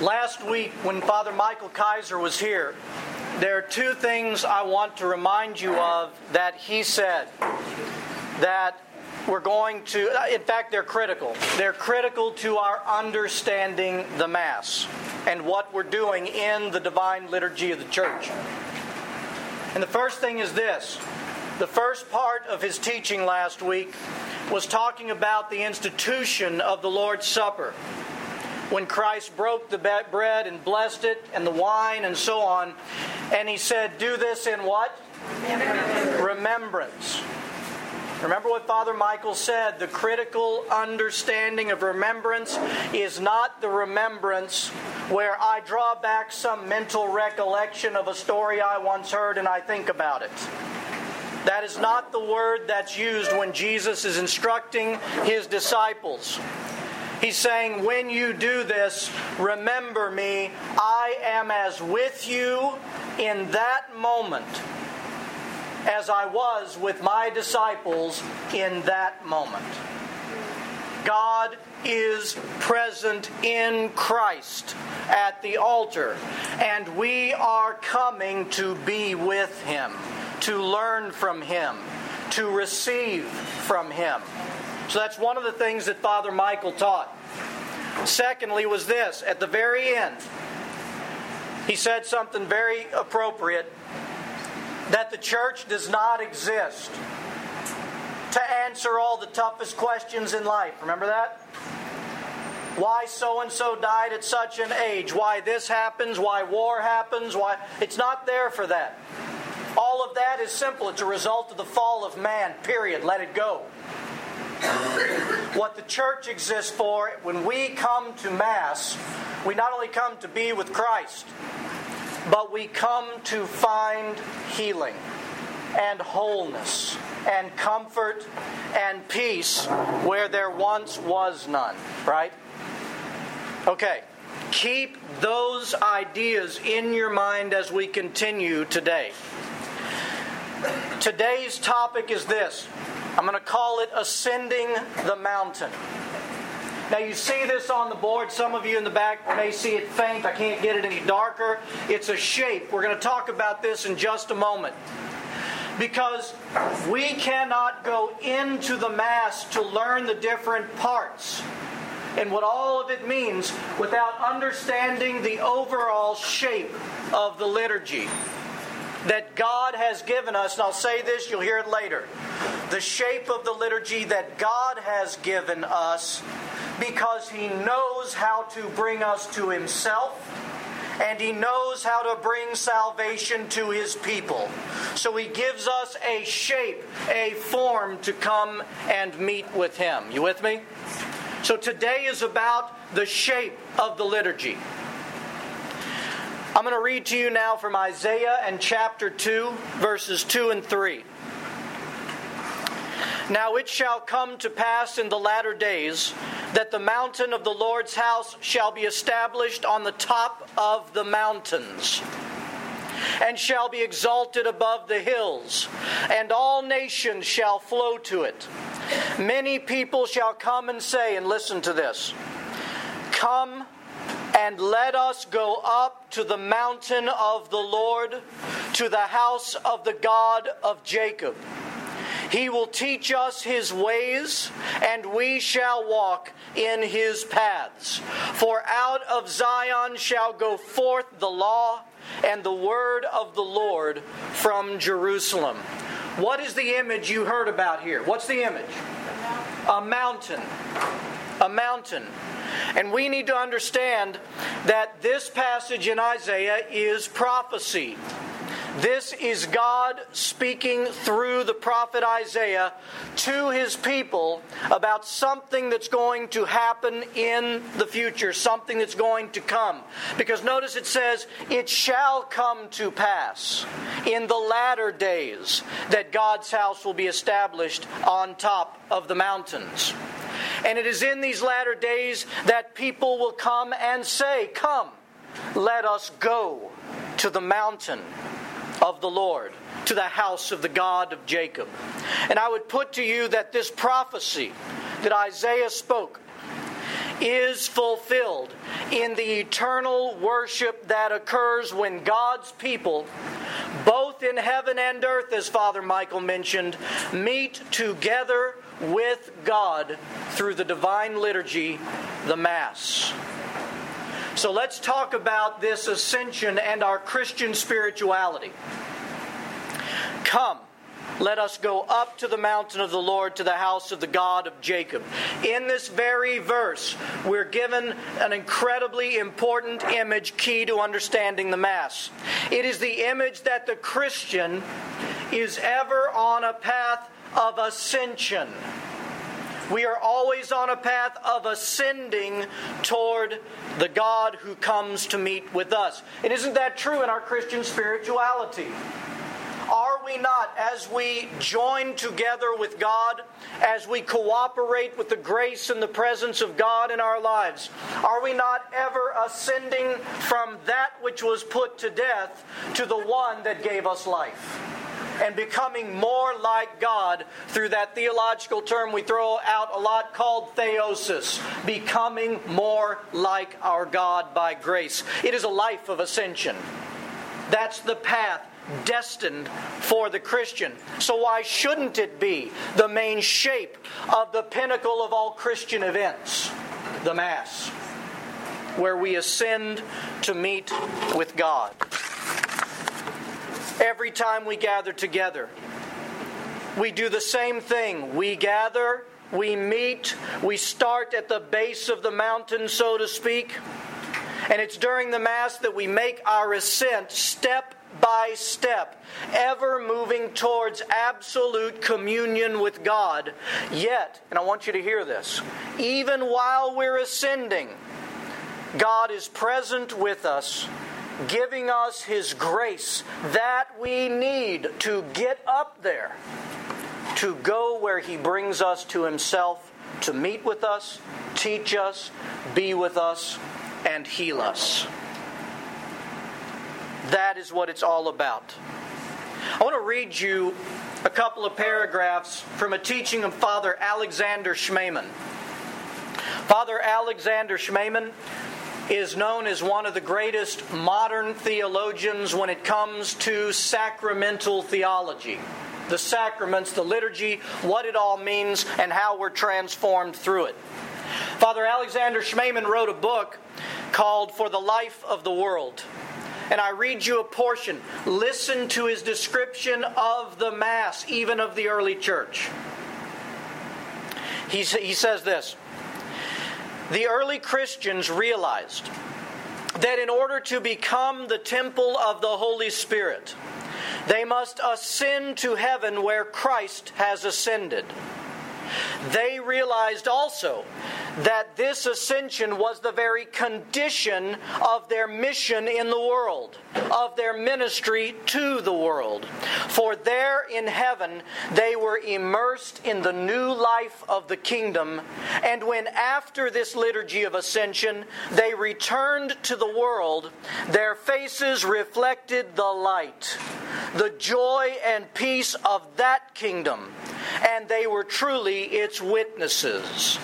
Last week, when Father Michael Kaiser was here, there are two things I want to remind you of that he said that we're going to, in fact, they're critical. They're critical to our understanding the Mass and what we're doing in the divine liturgy of the church. And the first thing is this the first part of his teaching last week was talking about the institution of the Lord's Supper when Christ broke the bread and blessed it and the wine and so on. And he said, Do this in what? Remembrance. remembrance. Remember what Father Michael said the critical understanding of remembrance is not the remembrance where I draw back some mental recollection of a story I once heard and I think about it. That is not the word that's used when Jesus is instructing his disciples. He's saying, When you do this, remember me. I am as with you in that moment as I was with my disciples in that moment. God is present in Christ at the altar, and we are coming to be with Him, to learn from Him, to receive from Him. So that's one of the things that Father Michael taught. Secondly, was this at the very end, he said something very appropriate that the church does not exist to answer all the toughest questions in life. Remember that? Why so and so died at such an age? Why this happens? Why war happens? Why it's not there for that. All of that is simple. It's a result of the fall of man. Period. Let it go what the church exists for, when we come to Mass, we not only come to be with Christ, but we come to find healing and wholeness and comfort and peace where there once was none, right? Okay, keep those ideas in your mind as we continue today. Today's topic is this I'm going to call it Ascending the Mountain. Now, you see this on the board. Some of you in the back may see it faint. I can't get it any darker. It's a shape. We're going to talk about this in just a moment. Because we cannot go into the Mass to learn the different parts and what all of it means without understanding the overall shape of the liturgy that God has given us, and I'll say this, you'll hear it later. The shape of the liturgy that God has given us because He knows how to bring us to Himself and He knows how to bring salvation to His people. So He gives us a shape, a form to come and meet with Him. You with me? So today is about the shape of the liturgy. I'm going to read to you now from Isaiah and chapter 2, verses 2 and 3. Now it shall come to pass in the latter days that the mountain of the Lord's house shall be established on the top of the mountains and shall be exalted above the hills, and all nations shall flow to it. Many people shall come and say, and listen to this Come and let us go up to the mountain of the Lord, to the house of the God of Jacob. He will teach us his ways, and we shall walk in his paths. For out of Zion shall go forth the law and the word of the Lord from Jerusalem. What is the image you heard about here? What's the image? A mountain. A mountain. And we need to understand that this passage in Isaiah is prophecy. This is God speaking through the prophet Isaiah to his people about something that's going to happen in the future, something that's going to come. Because notice it says, It shall come to pass in the latter days that God's house will be established on top of the mountains. And it is in these latter days that people will come and say, Come, let us go to the mountain of the Lord, to the house of the God of Jacob. And I would put to you that this prophecy that Isaiah spoke is fulfilled in the eternal worship that occurs when God's people, both in heaven and earth, as Father Michael mentioned, meet together with God through the divine liturgy, the Mass. So let's talk about this ascension and our Christian spirituality. Come, let us go up to the mountain of the Lord, to the house of the God of Jacob. In this very verse, we're given an incredibly important image key to understanding the Mass. It is the image that the Christian is ever on a path of ascension. We are always on a path of ascending toward the God who comes to meet with us. And isn't that true in our Christian spirituality? Are we not, as we join together with God, as we cooperate with the grace and the presence of God in our lives, are we not ever ascending from that which was put to death to the one that gave us life? And becoming more like God through that theological term we throw out a lot called theosis, becoming more like our God by grace. It is a life of ascension. That's the path destined for the Christian. So, why shouldn't it be the main shape of the pinnacle of all Christian events? The Mass, where we ascend to meet with God. Every time we gather together, we do the same thing. We gather, we meet, we start at the base of the mountain, so to speak. And it's during the Mass that we make our ascent step by step, ever moving towards absolute communion with God. Yet, and I want you to hear this, even while we're ascending, God is present with us, giving us His grace that we need to get up there, to go where He brings us to Himself, to meet with us, teach us, be with us, and heal us. That is what it's all about. I want to read you a couple of paragraphs from a teaching of Father Alexander Schmemann. Father Alexander Schmemann is known as one of the greatest modern theologians when it comes to sacramental theology. The sacraments, the liturgy, what it all means, and how we're transformed through it. Father Alexander Schmemann wrote a book called For the Life of the World and I read you a portion. Listen to his description of the Mass, even of the early church. He, he says this The early Christians realized that in order to become the temple of the Holy Spirit, they must ascend to heaven where Christ has ascended. They realized also that this ascension was the very condition of their mission in the world, of their ministry to the world. For there in heaven they were immersed in the new life of the kingdom, and when after this liturgy of ascension they returned to the world, their faces reflected the light, the joy and peace of that kingdom, and they were truly its witnesses.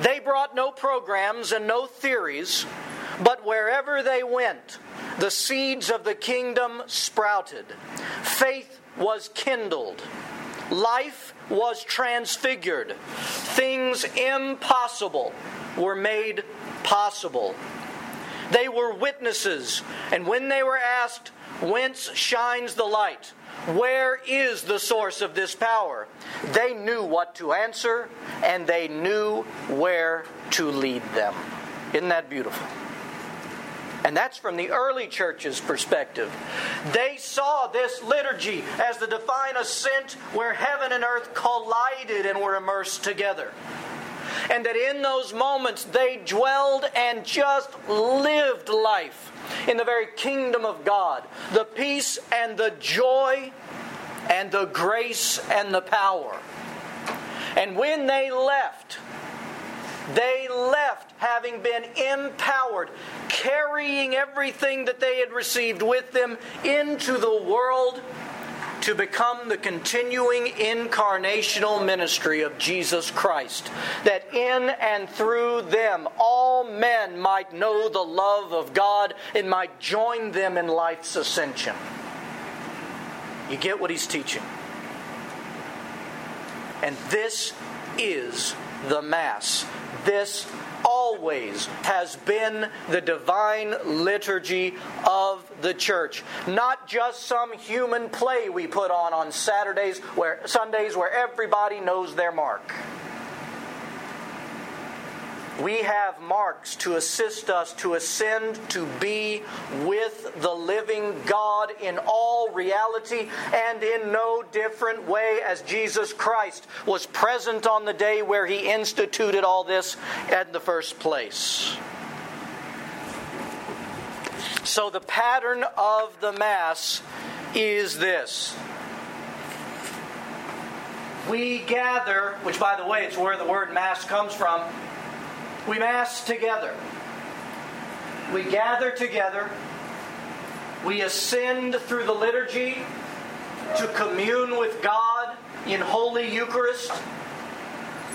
They brought no programs and no theories, but wherever they went, the seeds of the kingdom sprouted. Faith was kindled. Life was transfigured. Things impossible were made possible. They were witnesses, and when they were asked, Whence shines the light? Where is the source of this power? They knew what to answer and they knew where to lead them. Isn't that beautiful? And that's from the early church's perspective. They saw this liturgy as the divine ascent where heaven and earth collided and were immersed together. And that in those moments they dwelled and just lived life in the very kingdom of God. The peace and the joy and the grace and the power. And when they left, they left having been empowered, carrying everything that they had received with them into the world to become the continuing incarnational ministry of Jesus Christ, that in and through them all men might know the love of God and might join them in life's ascension. You get what he's teaching. And this is the Mass. This always has been the divine liturgy of the church. Not just some human play we put on on Saturdays where Sundays where everybody knows their mark we have marks to assist us to ascend to be with the living God in all reality and in no different way as Jesus Christ was present on the day where he instituted all this in the first place. So, the pattern of the Mass is this. We gather, which by the way, it's where the word Mass comes from we Mass together. We gather together. We ascend through the liturgy to commune with God in Holy Eucharist.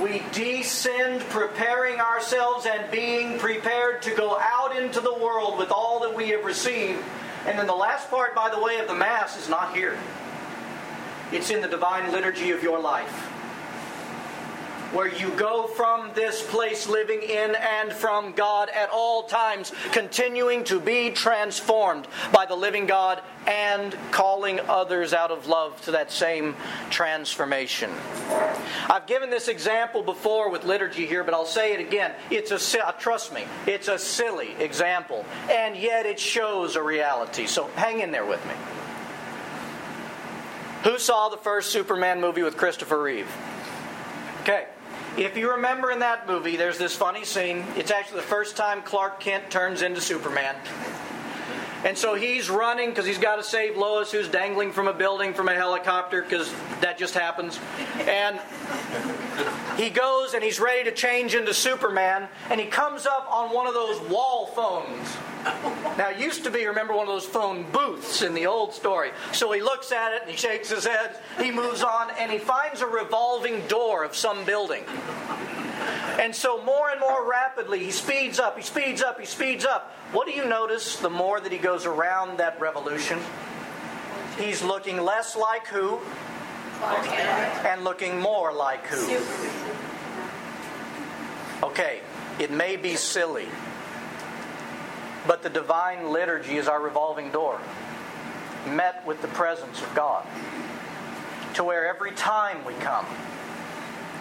We descend, preparing ourselves and being prepared to go out into the world with all that we have received. And then the last part, by the way, of the Mass is not here, it's in the divine liturgy of your life where you go from this place living in and from God at all times, continuing to be transformed by the living God and calling others out of love to that same transformation. I've given this example before with liturgy here, but I'll say it again. It's a uh, trust me, it's a silly example, and yet it shows a reality. So hang in there with me. Who saw the first Superman movie with Christopher Reeve? Okay. If you remember in that movie, there's this funny scene. It's actually the first time Clark Kent turns into Superman. And so he's running because he's got to save Lois, who's dangling from a building from a helicopter, because that just happens. And he goes and he's ready to change into Superman, and he comes up on one of those wall phones. Now, used to be, remember, one of those phone booths in the old story. So he looks at it and he shakes his head, he moves on, and he finds a revolving door of some building. And so, more and more rapidly, he speeds up, he speeds up, he speeds up. What do you notice the more that he goes around that revolution? He's looking less like who? And looking more like who? Okay, it may be silly, but the divine liturgy is our revolving door, met with the presence of God, to where every time we come,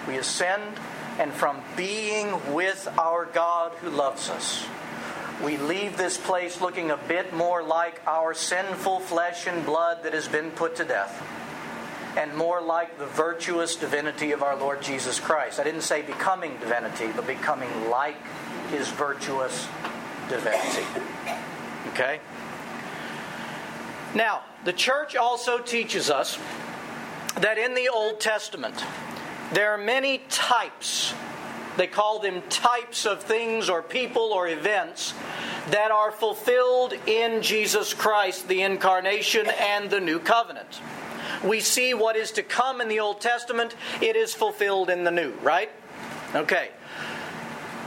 we ascend and from being with our God who loves us. We leave this place looking a bit more like our sinful flesh and blood that has been put to death, and more like the virtuous divinity of our Lord Jesus Christ. I didn't say becoming divinity, but becoming like his virtuous divinity. Okay? Now, the church also teaches us that in the Old Testament, there are many types, they call them types of things or people or events, that are fulfilled in Jesus Christ, the incarnation, and the new covenant. We see what is to come in the Old Testament, it is fulfilled in the new, right? Okay.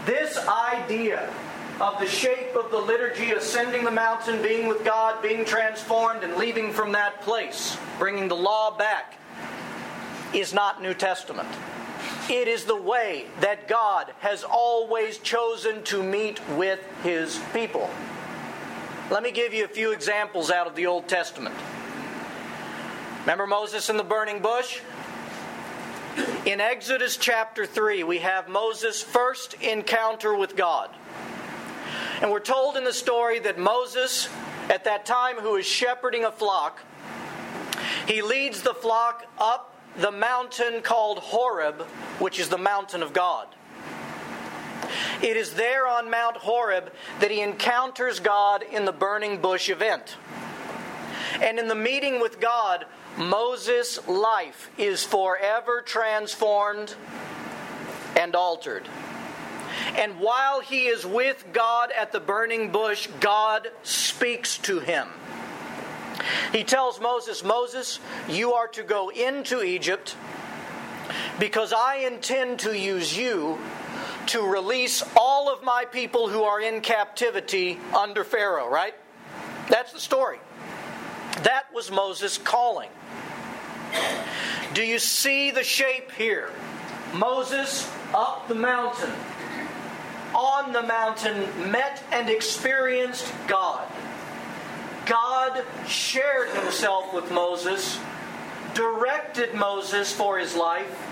This idea of the shape of the liturgy, ascending the mountain, being with God, being transformed, and leaving from that place, bringing the law back, is not New Testament. It is the way that God has always chosen to meet with his people. Let me give you a few examples out of the Old Testament. Remember Moses in the burning bush? In Exodus chapter 3, we have Moses' first encounter with God. And we're told in the story that Moses, at that time, who is shepherding a flock, he leads the flock up the mountain called Horeb, which is the mountain of God. It is there on Mount Horeb that he encounters God in the burning bush event. And in the meeting with God, Moses' life is forever transformed and altered. And while he is with God at the burning bush, God speaks to him. He tells Moses, Moses, you are to go into Egypt because I intend to use you to release all of my people who are in captivity under Pharaoh, right? That's the story. That was Moses' calling. Do you see the shape here? Moses up the mountain, on the mountain, met and experienced God. God shared himself with Moses, directed Moses for his life.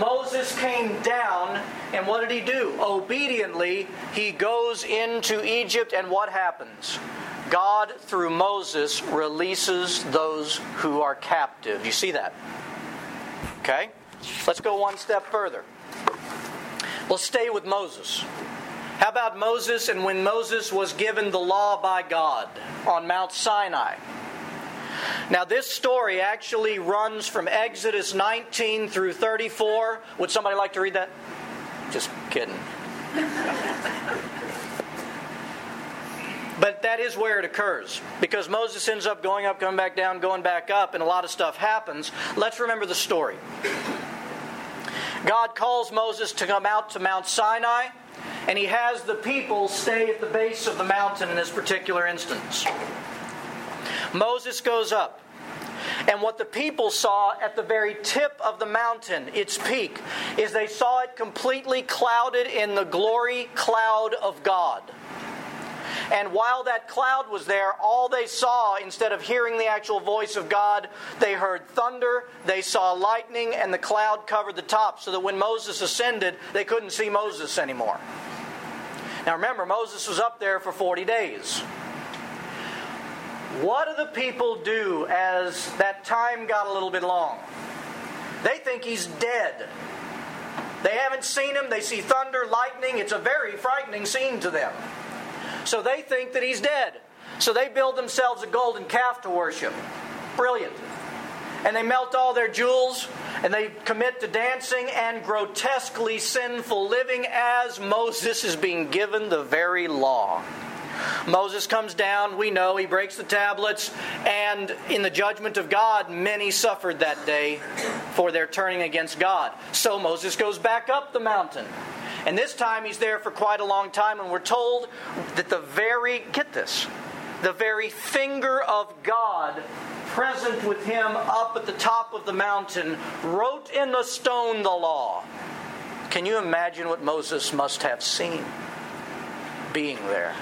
Moses came down, and what did he do? Obediently, he goes into Egypt, and what happens? God, through Moses, releases those who are captive. You see that? Okay? Let's go one step further. We'll stay with Moses. How about Moses and when Moses was given the law by God on Mount Sinai? Now, this story actually runs from Exodus 19 through 34. Would somebody like to read that? Just kidding. But that is where it occurs because Moses ends up going up, coming back down, going back up, and a lot of stuff happens. Let's remember the story. God calls Moses to come out to Mount Sinai, and he has the people stay at the base of the mountain in this particular instance. Moses goes up. And what the people saw at the very tip of the mountain, its peak, is they saw it completely clouded in the glory cloud of God. And while that cloud was there, all they saw, instead of hearing the actual voice of God, they heard thunder, they saw lightning, and the cloud covered the top, so that when Moses ascended, they couldn't see Moses anymore. Now remember, Moses was up there for 40 days. What do the people do as that time got a little bit long? They think he's dead. They haven't seen him. They see thunder, lightning. It's a very frightening scene to them. So they think that he's dead. So they build themselves a golden calf to worship. Brilliant. And they melt all their jewels and they commit to dancing and grotesquely sinful living as Moses is being given the very law. Moses comes down, we know, he breaks the tablets, and in the judgment of God, many suffered that day for their turning against God. So Moses goes back up the mountain. And this time he's there for quite a long time, and we're told that the very, get this, the very finger of God present with him up at the top of the mountain wrote in the stone the law. Can you imagine what Moses must have seen being there?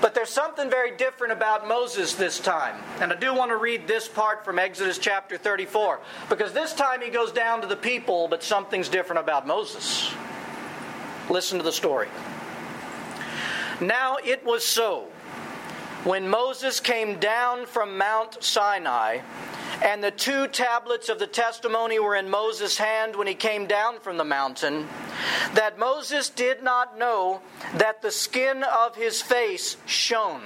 But there's something very different about Moses this time. And I do want to read this part from Exodus chapter 34 because this time he goes down to the people, but something's different about Moses. Listen to the story. Now it was so when Moses came down from Mount Sinai, and the two tablets of the testimony were in Moses' hand when he came down from the mountain, that Moses did not know that the skin of his face shone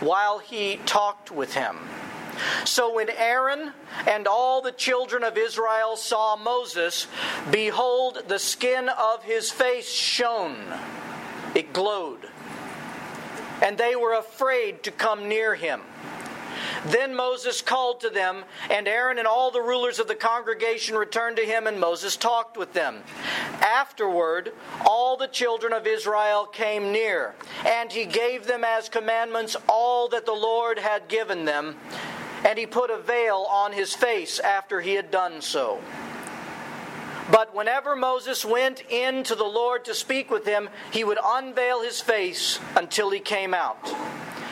while he talked with him. So when Aaron and all the children of Israel saw Moses, behold, the skin of his face shone, it glowed. And they were afraid to come near him. Then Moses called to them, and Aaron and all the rulers of the congregation returned to him, and Moses talked with them. Afterward, all the children of Israel came near, and he gave them as commandments all that the Lord had given them. And he put a veil on his face after he had done so. But whenever Moses went in to the Lord to speak with him, he would unveil his face until he came out.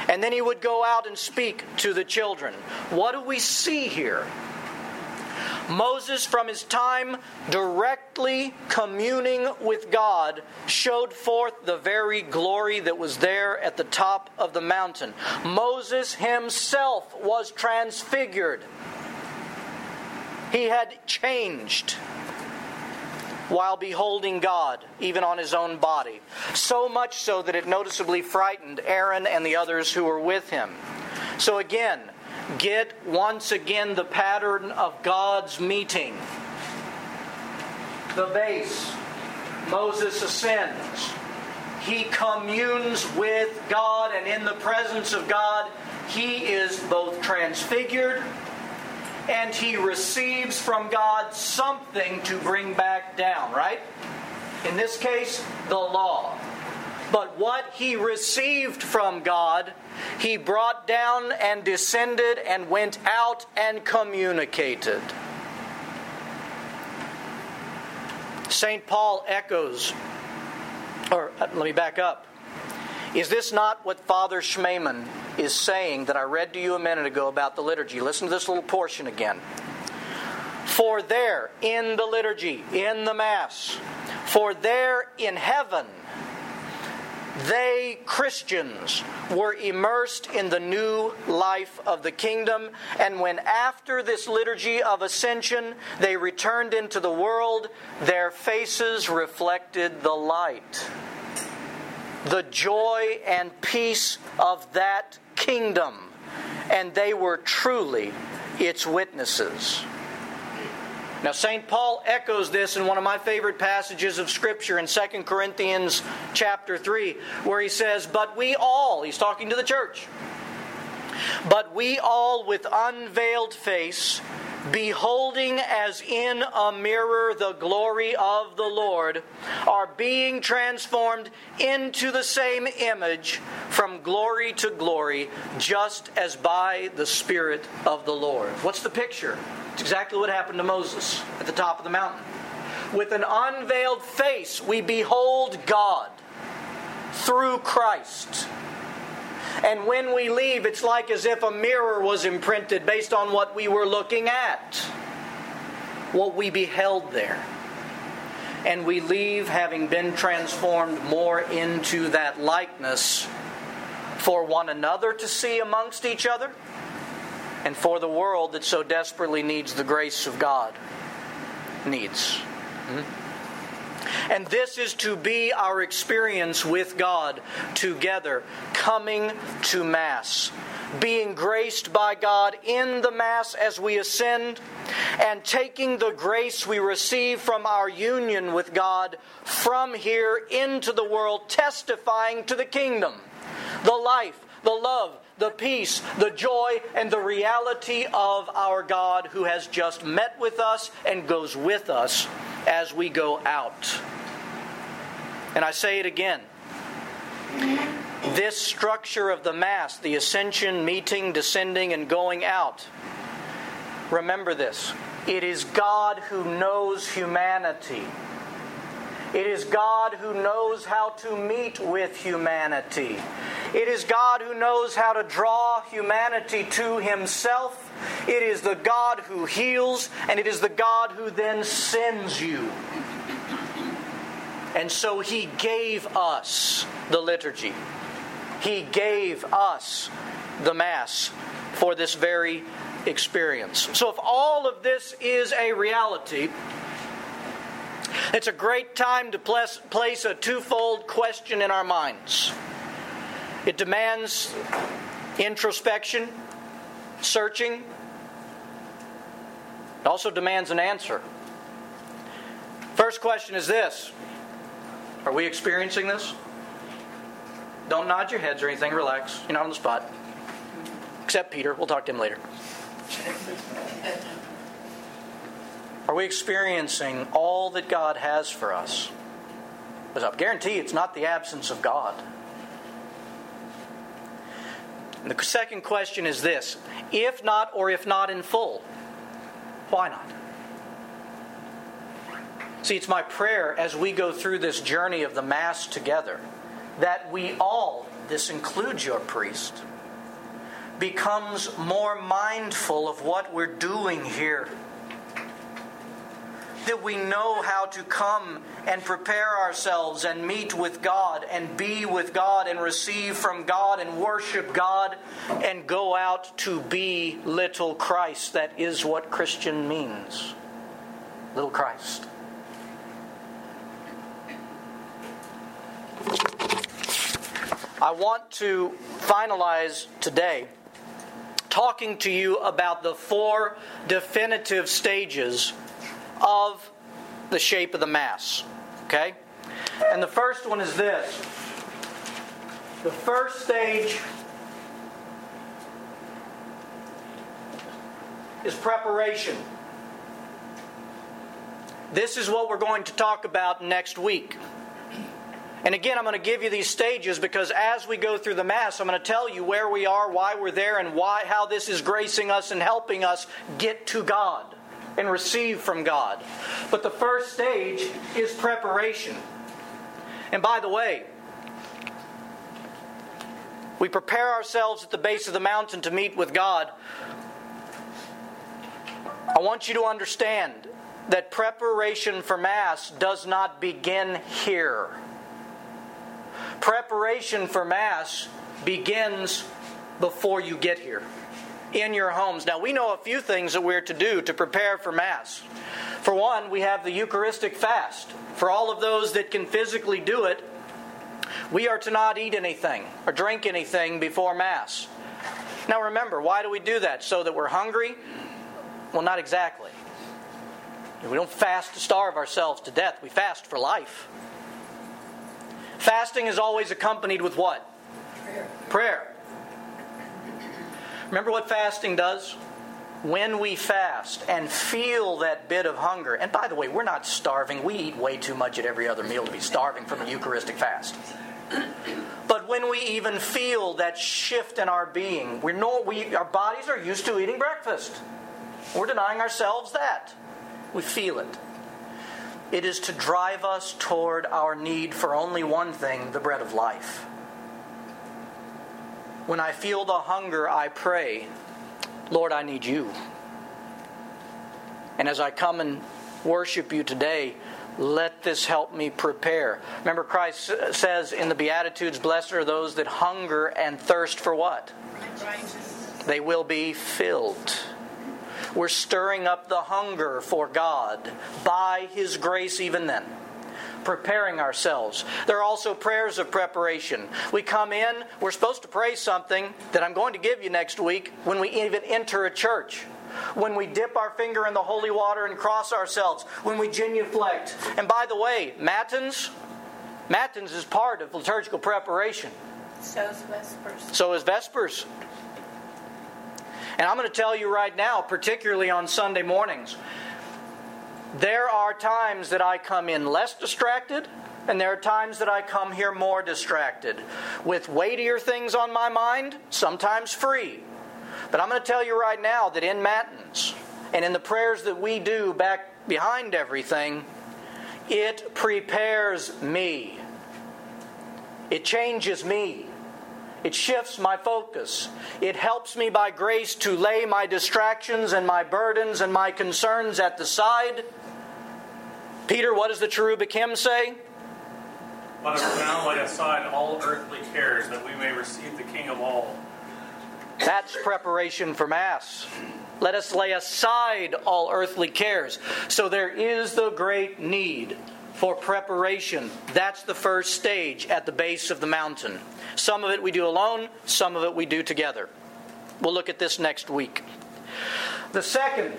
And then he would go out and speak to the children. What do we see here? Moses, from his time directly communing with God, showed forth the very glory that was there at the top of the mountain. Moses himself was transfigured, he had changed while beholding God, even on his own body. So much so that it noticeably frightened Aaron and the others who were with him. So again, get once again the pattern of God's meeting. The base, Moses ascends. He communes with God, and in the presence of God, he is both transfigured and he receives from God something to bring back down, right? In this case, the law. But what he received from God, he brought down and descended and went out and communicated. St. Paul echoes, or uh, let me back up. Is this not what Father Schmemann is saying that I read to you a minute ago about the liturgy? Listen to this little portion again. For there, in the liturgy, in the Mass, for there in heaven, they, Christians, were immersed in the new life of the kingdom, and when after this liturgy of ascension they returned into the world, their faces reflected the light. The joy and peace of that kingdom, and they were truly its witnesses. Now, St. Paul echoes this in one of my favorite passages of Scripture in 2 Corinthians chapter 3, where he says, But we all, he's talking to the church, but we all with unveiled face, beholding as in a mirror the glory of the Lord, are being transformed into the same image from glory to glory, just as by the Spirit of the Lord. What's the picture? It's exactly what happened to Moses at the top of the mountain. With an unveiled face, we behold God through Christ. And when we leave, it's like as if a mirror was imprinted based on what we were looking at, what we beheld there. And we leave having been transformed more into that likeness for one another to see amongst each other and for the world that so desperately needs the grace of God. Needs. And this is to be our experience with God together, coming to Mass, being graced by God in the Mass as we ascend, and taking the grace we receive from our union with God from here into the world, testifying to the kingdom, the life, the love, the peace, the joy, and the reality of our God who has just met with us and goes with us as we go out. And I say it again. This structure of the Mass, the ascension, meeting, descending, and going out, remember this. It is God who knows humanity. It is God who knows how to meet with humanity. It is God who knows how to draw humanity to Himself. It is the God who heals, and it is the God who then sends you. And so He gave us the liturgy, He gave us the Mass for this very experience. So, if all of this is a reality, it's a great time to place a twofold question in our minds. It demands introspection, searching. It also demands an answer. First question is this Are we experiencing this? Don't nod your heads or anything, relax. You're not on the spot. Except Peter. We'll talk to him later. Are we experiencing all that God has for us? Because I guarantee it's not the absence of God. And the second question is this if not, or if not in full, why not? See, it's my prayer as we go through this journey of the Mass together that we all, this includes your priest, becomes more mindful of what we're doing here that we know how to come and prepare ourselves and meet with God and be with God and receive from God and worship God and go out to be little Christ. That is what Christian means. Little Christ. I want to finalize today talking to you about the four definitive stages of the shape of the Mass. Okay? And the first one is this the first stage is preparation. This is what we're going to talk about next week. And again, I'm going to give you these stages because as we go through the Mass, I'm going to tell you where we are, why we're there, and why, how this is gracing us and helping us get to God and receive from God. But the first stage is preparation. And by the way, we prepare ourselves at the base of the mountain to meet with God. I want you to understand that preparation for Mass does not begin here. Preparation for Mass begins before you get here in your homes. Now, we know a few things that we're to do to prepare for Mass. For one, we have the Eucharistic fast. For all of those that can physically do it, we are to not eat anything or drink anything before Mass. Now, remember, why do we do that? So that we're hungry? Well, not exactly. We don't fast to starve ourselves to death, we fast for life. Fasting is always accompanied with what? Prayer. Prayer. Remember what fasting does? When we fast and feel that bit of hunger, and by the way, we're not starving. We eat way too much at every other meal to be starving from a Eucharistic fast. But when we even feel that shift in our being, we're no, we, our bodies are used to eating breakfast. We're denying ourselves that. We feel it. It is to drive us toward our need for only one thing the bread of life. When I feel the hunger, I pray, Lord, I need you. And as I come and worship you today, let this help me prepare. Remember, Christ says in the Beatitudes, Blessed are those that hunger and thirst for what? They will be filled. We're stirring up the hunger for God by His grace, even then. Preparing ourselves. There are also prayers of preparation. We come in, we're supposed to pray something that I'm going to give you next week when we even enter a church when we dip our finger in the holy water and cross ourselves, when we genuflect. And by the way, matins, matins is part of liturgical preparation. So is Vespers. So is Vespers. And I'm going to tell you right now, particularly on Sunday mornings, there are times that I come in less distracted, and there are times that I come here more distracted, with weightier things on my mind, sometimes free. But I'm going to tell you right now that in Matins and in the prayers that we do back behind everything, it prepares me. It changes me. It shifts my focus. It helps me by grace to lay my distractions and my burdens and my concerns at the side. Peter, what does the cherubic hymn say? Let us now lay aside all earthly cares that we may receive the King of all. That's preparation for Mass. Let us lay aside all earthly cares. So there is the great need for preparation. That's the first stage at the base of the mountain. Some of it we do alone, some of it we do together. We'll look at this next week. The second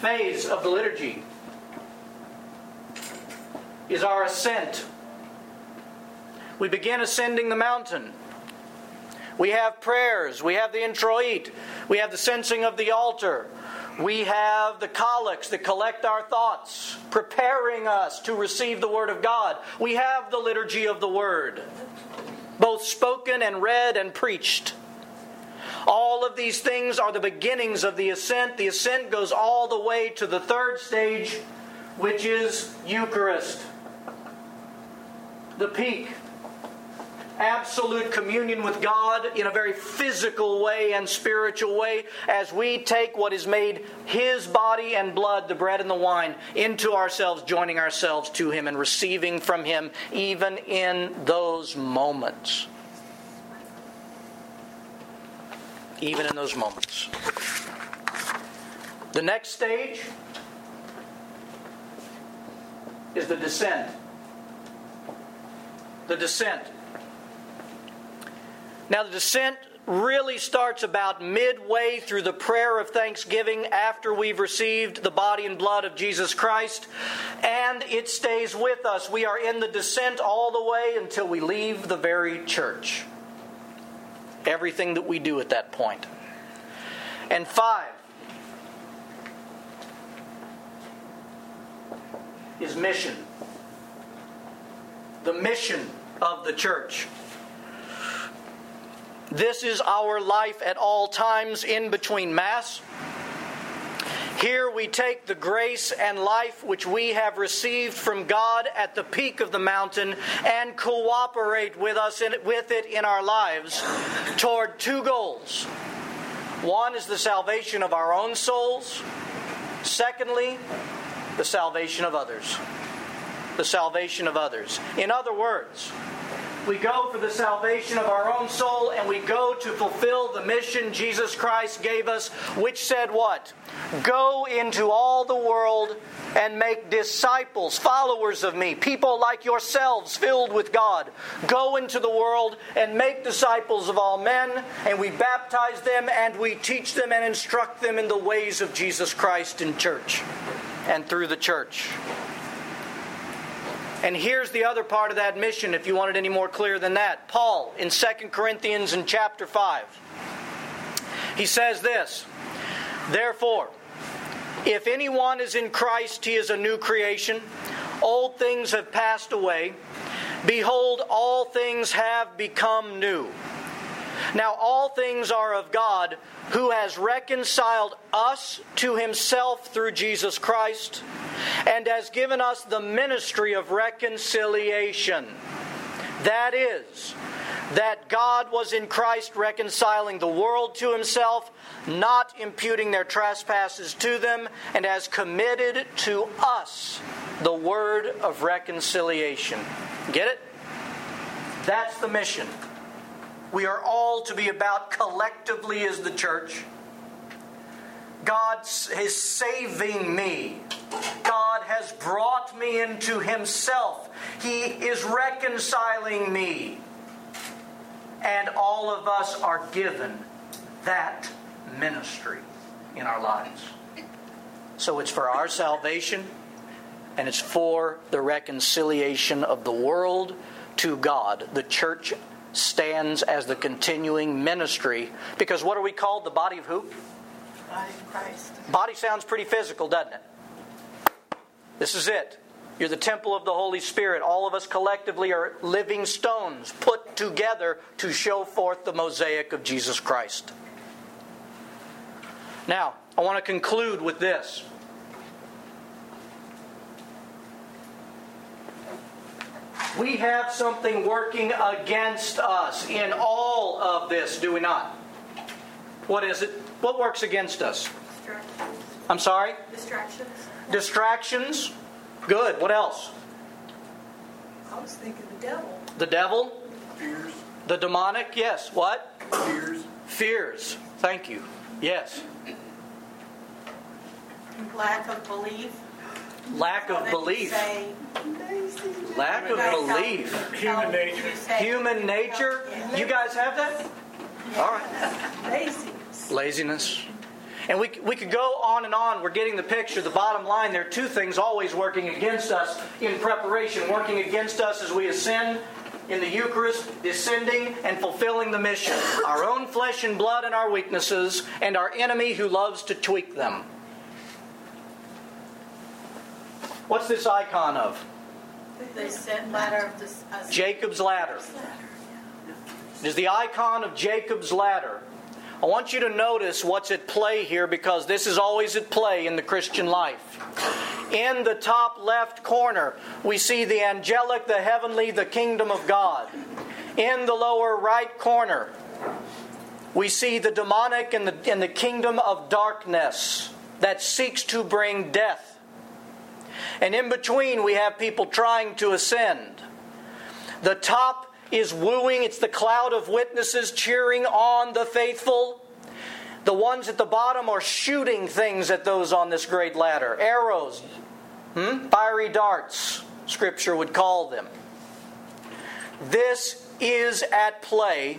phase of the liturgy is our ascent. We begin ascending the mountain. We have prayers, we have the introit, we have the censing of the altar, we have the collects that collect our thoughts, preparing us to receive the Word of God. We have the liturgy of the Word, both spoken and read and preached. All of these things are the beginnings of the ascent. The ascent goes all the way to the third stage, which is Eucharist, the peak absolute communion with God in a very physical way and spiritual way as we take what is made His body and blood, the bread and the wine, into ourselves, joining ourselves to Him and receiving from Him even in those moments. Even in those moments. The next stage is the descent the descent. Now, the descent really starts about midway through the prayer of thanksgiving after we've received the body and blood of Jesus Christ, and it stays with us. We are in the descent all the way until we leave the very church. Everything that we do at that point. And five is mission. The mission of the church. This is our life at all times in between Mass. Here we take the grace and life which we have received from God at the peak of the mountain and cooperate with us in, with it in our lives toward two goals. One is the salvation of our own souls. Secondly, the salvation of others. The salvation of others. In other words, we go for the salvation of our own soul and we go to fulfill the mission Jesus Christ gave us, which said what? Go into all the world and make disciples, followers of me, people like yourselves filled with God. Go into the world and make disciples of all men, and we baptize them and we teach them and instruct them in the ways of Jesus Christ in church and through the church. And here's the other part of that mission, if you want it any more clear than that. Paul in 2 Corinthians in chapter 5. He says this Therefore, if anyone is in Christ, he is a new creation. Old things have passed away. Behold, all things have become new. Now, all things are of God, who has reconciled us to himself through Jesus Christ and has given us the ministry of reconciliation. That is, that God was in Christ reconciling the world to himself, not imputing their trespasses to them, and has committed to us the word of reconciliation. Get it? That's the mission. We are all to be about collectively as the church. God is saving me. God has brought me into Himself. He is reconciling me. And all of us are given that ministry in our lives. So it's for our salvation and it's for the reconciliation of the world to God. The church stands as the continuing ministry because what are we called? The body of who? Body of Christ. Body sounds pretty physical, doesn't it? This is it. You're the temple of the Holy Spirit. All of us collectively are living stones put together to show forth the mosaic of Jesus Christ. Now, I want to conclude with this. We have something working against us in all of this, do we not? What is it? What works against us? Distractions. I'm sorry? Distractions. Distractions. Good. What else? I was thinking the devil. The devil. Fears. The demonic. Yes. What? Fears. Fears. Thank you. Yes. Lack of belief. Lack of belief. say, Lack of belief. Human nature. you Human nature. You guys have that? All right. Laziness. Laziness. And we, we could go on and on. We're getting the picture. The bottom line there are two things always working against us in preparation, working against us as we ascend in the Eucharist, descending and fulfilling the mission. Our own flesh and blood and our weaknesses, and our enemy who loves to tweak them. What's this icon of? The set ladder of this. Uh, Jacob's ladder. It is the icon of Jacob's ladder. I want you to notice what's at play here because this is always at play in the Christian life. In the top left corner, we see the angelic, the heavenly, the kingdom of God. In the lower right corner, we see the demonic and the, and the kingdom of darkness that seeks to bring death. And in between, we have people trying to ascend. The top is wooing, it's the cloud of witnesses cheering on the faithful. The ones at the bottom are shooting things at those on this great ladder arrows, hmm? fiery darts, Scripture would call them. This is at play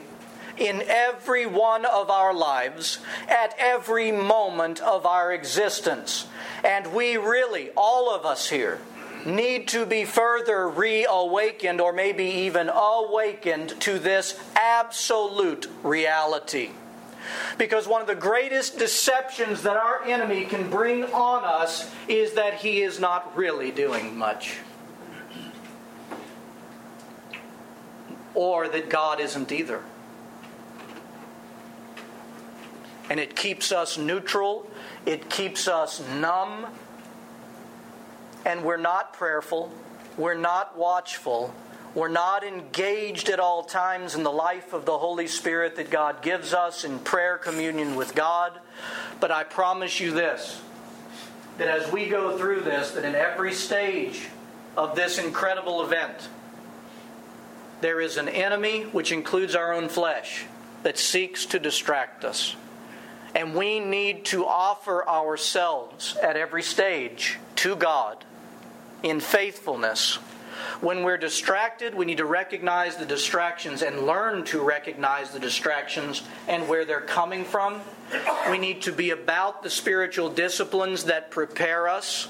in every one of our lives, at every moment of our existence. And we really, all of us here, need to be further reawakened or maybe even awakened to this absolute reality. Because one of the greatest deceptions that our enemy can bring on us is that he is not really doing much. Or that God isn't either. And it keeps us neutral, it keeps us numb, and we're not prayerful, we're not watchful, we're not engaged at all times in the life of the Holy Spirit that God gives us in prayer communion with God. But I promise you this that as we go through this, that in every stage of this incredible event, there is an enemy, which includes our own flesh, that seeks to distract us. And we need to offer ourselves at every stage to God in faithfulness when we're distracted, we need to recognize the distractions and learn to recognize the distractions and where they're coming from. We need to be about the spiritual disciplines that prepare us.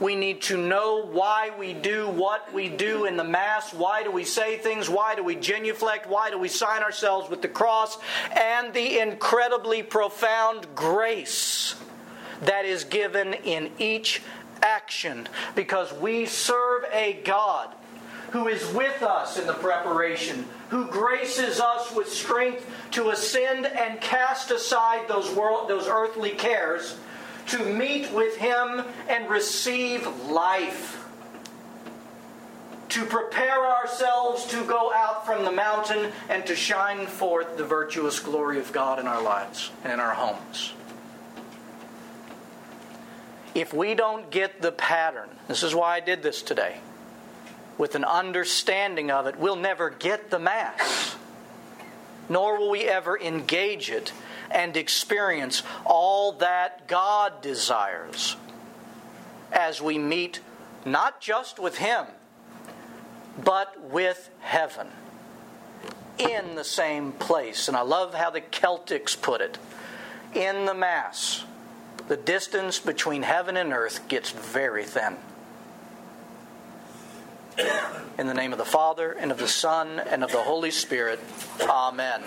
We need to know why we do what we do in the Mass. Why do we say things? Why do we genuflect? Why do we sign ourselves with the cross? And the incredibly profound grace that is given in each action because we serve a God who is with us in the preparation, who graces us with strength to ascend and cast aside those, world, those earthly cares, to meet with Him and receive life, to prepare ourselves to go out from the mountain and to shine forth the virtuous glory of God in our lives and in our homes if we don't get the pattern, this is why I did this today, with an understanding of it, we'll never get the Mass, nor will we ever engage it and experience all that God desires as we meet not just with Him, but with heaven in the same place. And I love how the Celtics put it in the Mass the distance between heaven and earth gets very thin. In the name of the Father, and of the Son, and of the Holy Spirit, Amen.